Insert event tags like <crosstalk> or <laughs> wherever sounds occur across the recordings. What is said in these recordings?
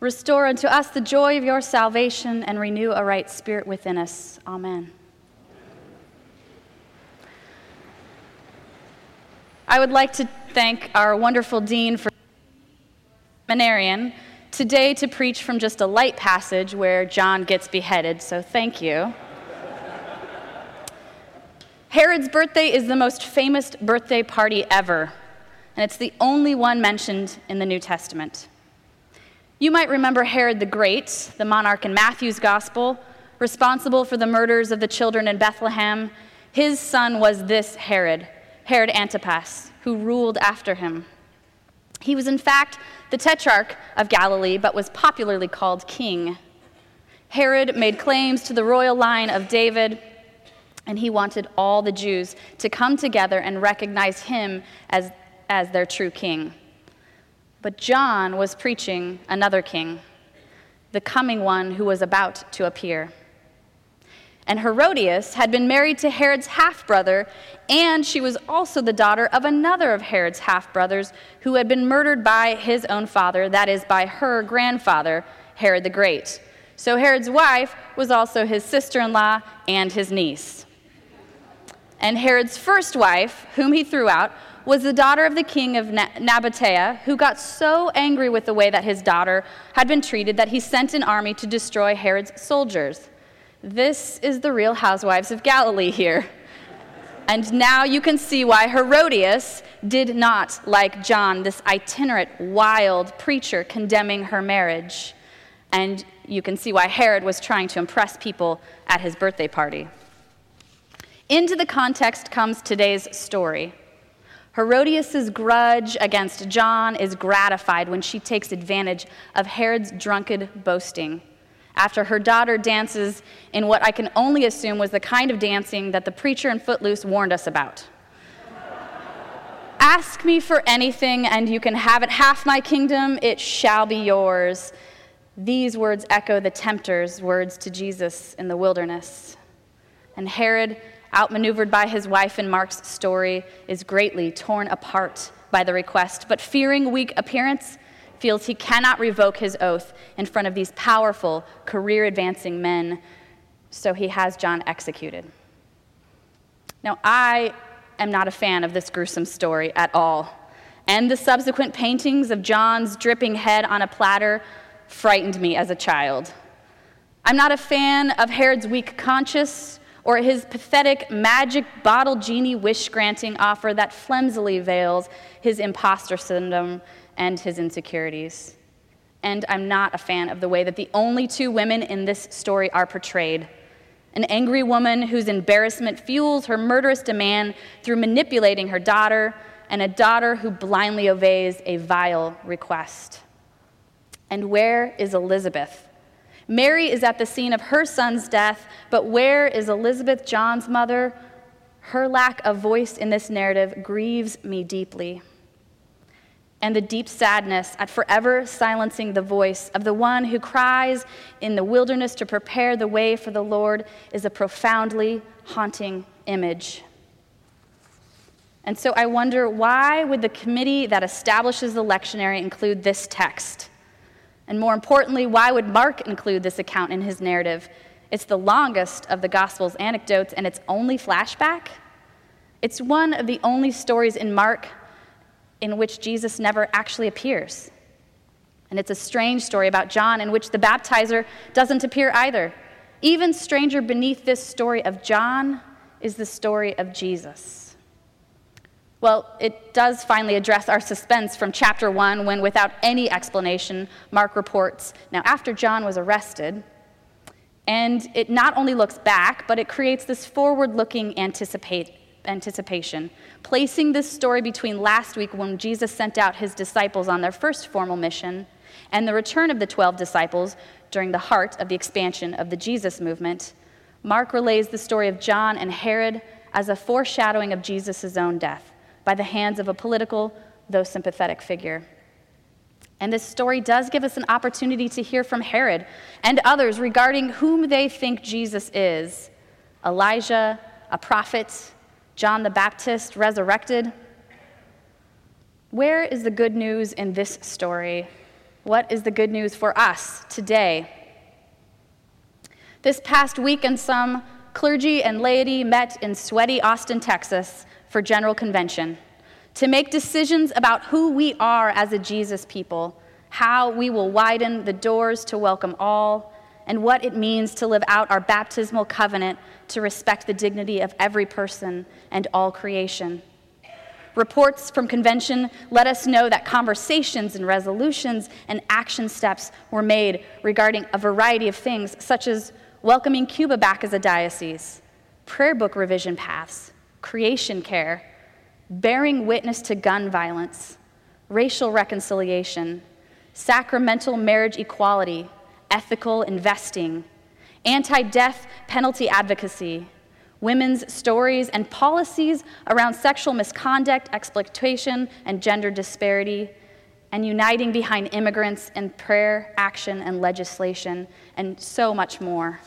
Restore unto us the joy of your salvation and renew a right spirit within us. Amen. I would like to thank our wonderful dean for seminarian today to preach from just a light passage where John gets beheaded, so thank you. Herod's birthday is the most famous birthday party ever, and it's the only one mentioned in the New Testament. You might remember Herod the Great, the monarch in Matthew's Gospel, responsible for the murders of the children in Bethlehem. His son was this Herod, Herod Antipas, who ruled after him. He was, in fact, the tetrarch of Galilee, but was popularly called king. Herod made claims to the royal line of David, and he wanted all the Jews to come together and recognize him as, as their true king. But John was preaching another king, the coming one who was about to appear. And Herodias had been married to Herod's half brother, and she was also the daughter of another of Herod's half brothers who had been murdered by his own father, that is, by her grandfather, Herod the Great. So Herod's wife was also his sister in law and his niece. And Herod's first wife, whom he threw out, was the daughter of the king of Nabatea, who got so angry with the way that his daughter had been treated that he sent an army to destroy Herod's soldiers. This is the real housewives of Galilee here. And now you can see why Herodias did not like John, this itinerant, wild preacher condemning her marriage. And you can see why Herod was trying to impress people at his birthday party. Into the context comes today's story. Herodias' grudge against John is gratified when she takes advantage of Herod's drunken boasting. After her daughter dances in what I can only assume was the kind of dancing that the preacher in Footloose warned us about. <laughs> Ask me for anything, and you can have it half my kingdom, it shall be yours. These words echo the tempter's words to Jesus in the wilderness. And Herod outmaneuvered by his wife in Mark's story, is greatly torn apart by the request, but fearing weak appearance, feels he cannot revoke his oath in front of these powerful, career advancing men, so he has John executed. Now, I am not a fan of this gruesome story at all, and the subsequent paintings of John's dripping head on a platter frightened me as a child. I'm not a fan of Herod's weak conscience or his pathetic magic bottle genie wish granting offer that flimsily veils his imposter syndrome and his insecurities. And I'm not a fan of the way that the only two women in this story are portrayed an angry woman whose embarrassment fuels her murderous demand through manipulating her daughter, and a daughter who blindly obeys a vile request. And where is Elizabeth? Mary is at the scene of her son's death, but where is Elizabeth, John's mother? Her lack of voice in this narrative grieves me deeply. And the deep sadness at forever silencing the voice of the one who cries in the wilderness to prepare the way for the Lord is a profoundly haunting image. And so I wonder why would the committee that establishes the lectionary include this text? And more importantly, why would Mark include this account in his narrative? It's the longest of the Gospel's anecdotes, and it's only flashback. It's one of the only stories in Mark in which Jesus never actually appears. And it's a strange story about John in which the baptizer doesn't appear either. Even stranger beneath this story of John is the story of Jesus. Well, it does finally address our suspense from chapter 1 when, without any explanation, Mark reports now, after John was arrested, and it not only looks back, but it creates this forward looking anticipation, placing this story between last week when Jesus sent out his disciples on their first formal mission and the return of the 12 disciples during the heart of the expansion of the Jesus movement. Mark relays the story of John and Herod as a foreshadowing of Jesus' own death by the hands of a political, though sympathetic figure. And this story does give us an opportunity to hear from Herod and others regarding whom they think Jesus is Elijah, a prophet, John the Baptist, resurrected. Where is the good news in this story? What is the good news for us today? This past week, and some clergy and laity met in sweaty Austin, Texas for General Convention to make decisions about who we are as a Jesus people, how we will widen the doors to welcome all, and what it means to live out our baptismal covenant to respect the dignity of every person and all creation. Reports from convention let us know that conversations and resolutions and action steps were made regarding a variety of things, such as welcoming Cuba back as a diocese, prayer book revision paths, creation care, bearing witness to gun violence, racial reconciliation, sacramental marriage equality, ethical investing, anti death penalty advocacy, women's stories and policies around sexual misconduct, exploitation, and gender disparity, and uniting behind immigrants in prayer, action, and legislation, and so much more.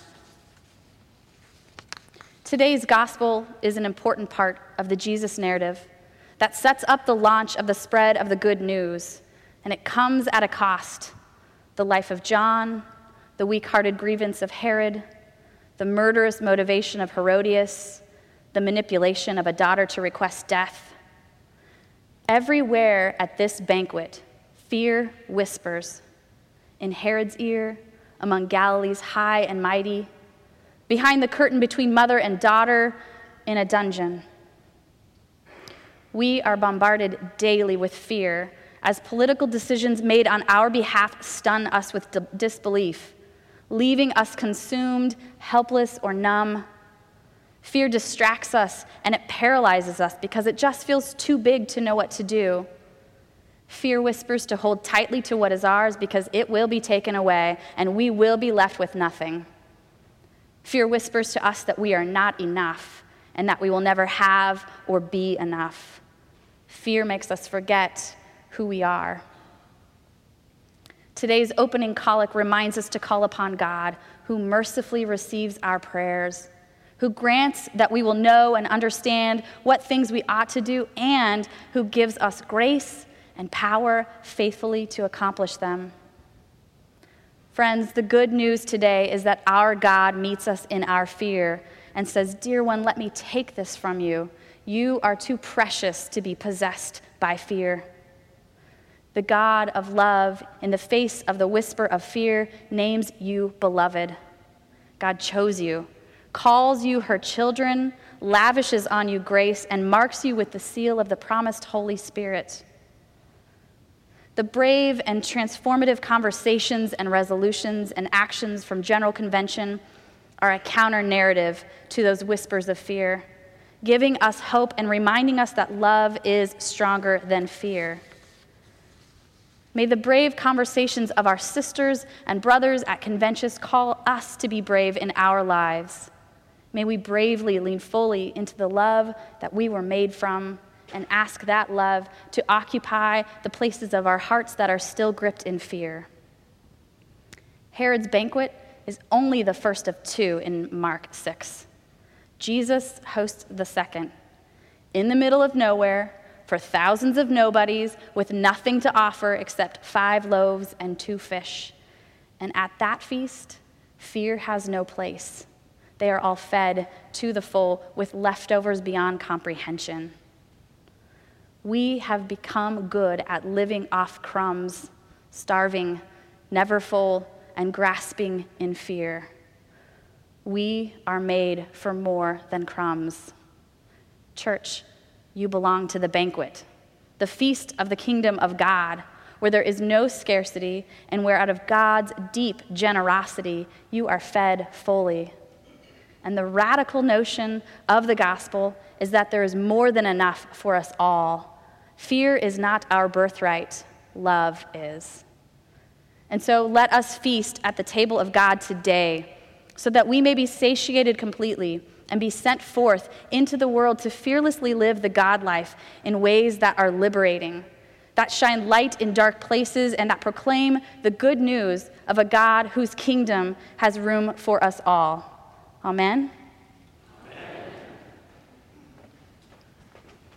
Today's gospel is an important part of the Jesus narrative that sets up the launch of the spread of the good news, and it comes at a cost the life of John, the weak hearted grievance of Herod, the murderous motivation of Herodias, the manipulation of a daughter to request death. Everywhere at this banquet, fear whispers in Herod's ear, among Galilee's high and mighty, behind the curtain between mother and daughter in a dungeon. We are bombarded daily with fear as political decisions made on our behalf stun us with disbelief, leaving us consumed, helpless, or numb. Fear distracts us and it paralyzes us because it just feels too big to know what to do. Fear whispers to hold tightly to what is ours because it will be taken away and we will be left with nothing. Fear whispers to us that we are not enough and that we will never have or be enough. Fear makes us forget who we are. Today's opening collect reminds us to call upon God, who mercifully receives our prayers, who grants that we will know and understand what things we ought to do, and who gives us grace and power faithfully to accomplish them. Friends, the good news today is that our God meets us in our fear and says, Dear one, let me take this from you. You are too precious to be possessed by fear. The God of love, in the face of the whisper of fear, names you beloved. God chose you, calls you her children, lavishes on you grace, and marks you with the seal of the promised Holy Spirit. The brave and transformative conversations and resolutions and actions from General Convention are a counter narrative to those whispers of fear, giving us hope and reminding us that love is stronger than fear. May the brave conversations of our sisters and brothers at Convention call us to be brave in our lives. May we bravely lean fully into the love that we were made from and ask that love to occupy the places of our hearts that are still gripped in fear. Herod's banquet is only the first of two in Mark 6. Jesus hosts the second. In the middle of nowhere, for thousands of nobodies with nothing to offer except five loaves and two fish. And at that feast, fear has no place. They are all fed to the full with leftovers beyond comprehension. We have become good at living off crumbs, starving, never full, and grasping in fear. We are made for more than crumbs. Church, you belong to the banquet, the feast of the kingdom of God, where there is no scarcity and where out of God's deep generosity you are fed fully. And the radical notion of the gospel is that there is more than enough for us all Fear is not our birthright, love is. And so let us feast at the table of God today so that we may be satiated completely and be sent forth into the world to fearlessly live the God life in ways that are liberating, that shine light in dark places, and that proclaim the good news of a God whose kingdom has room for us all. Amen.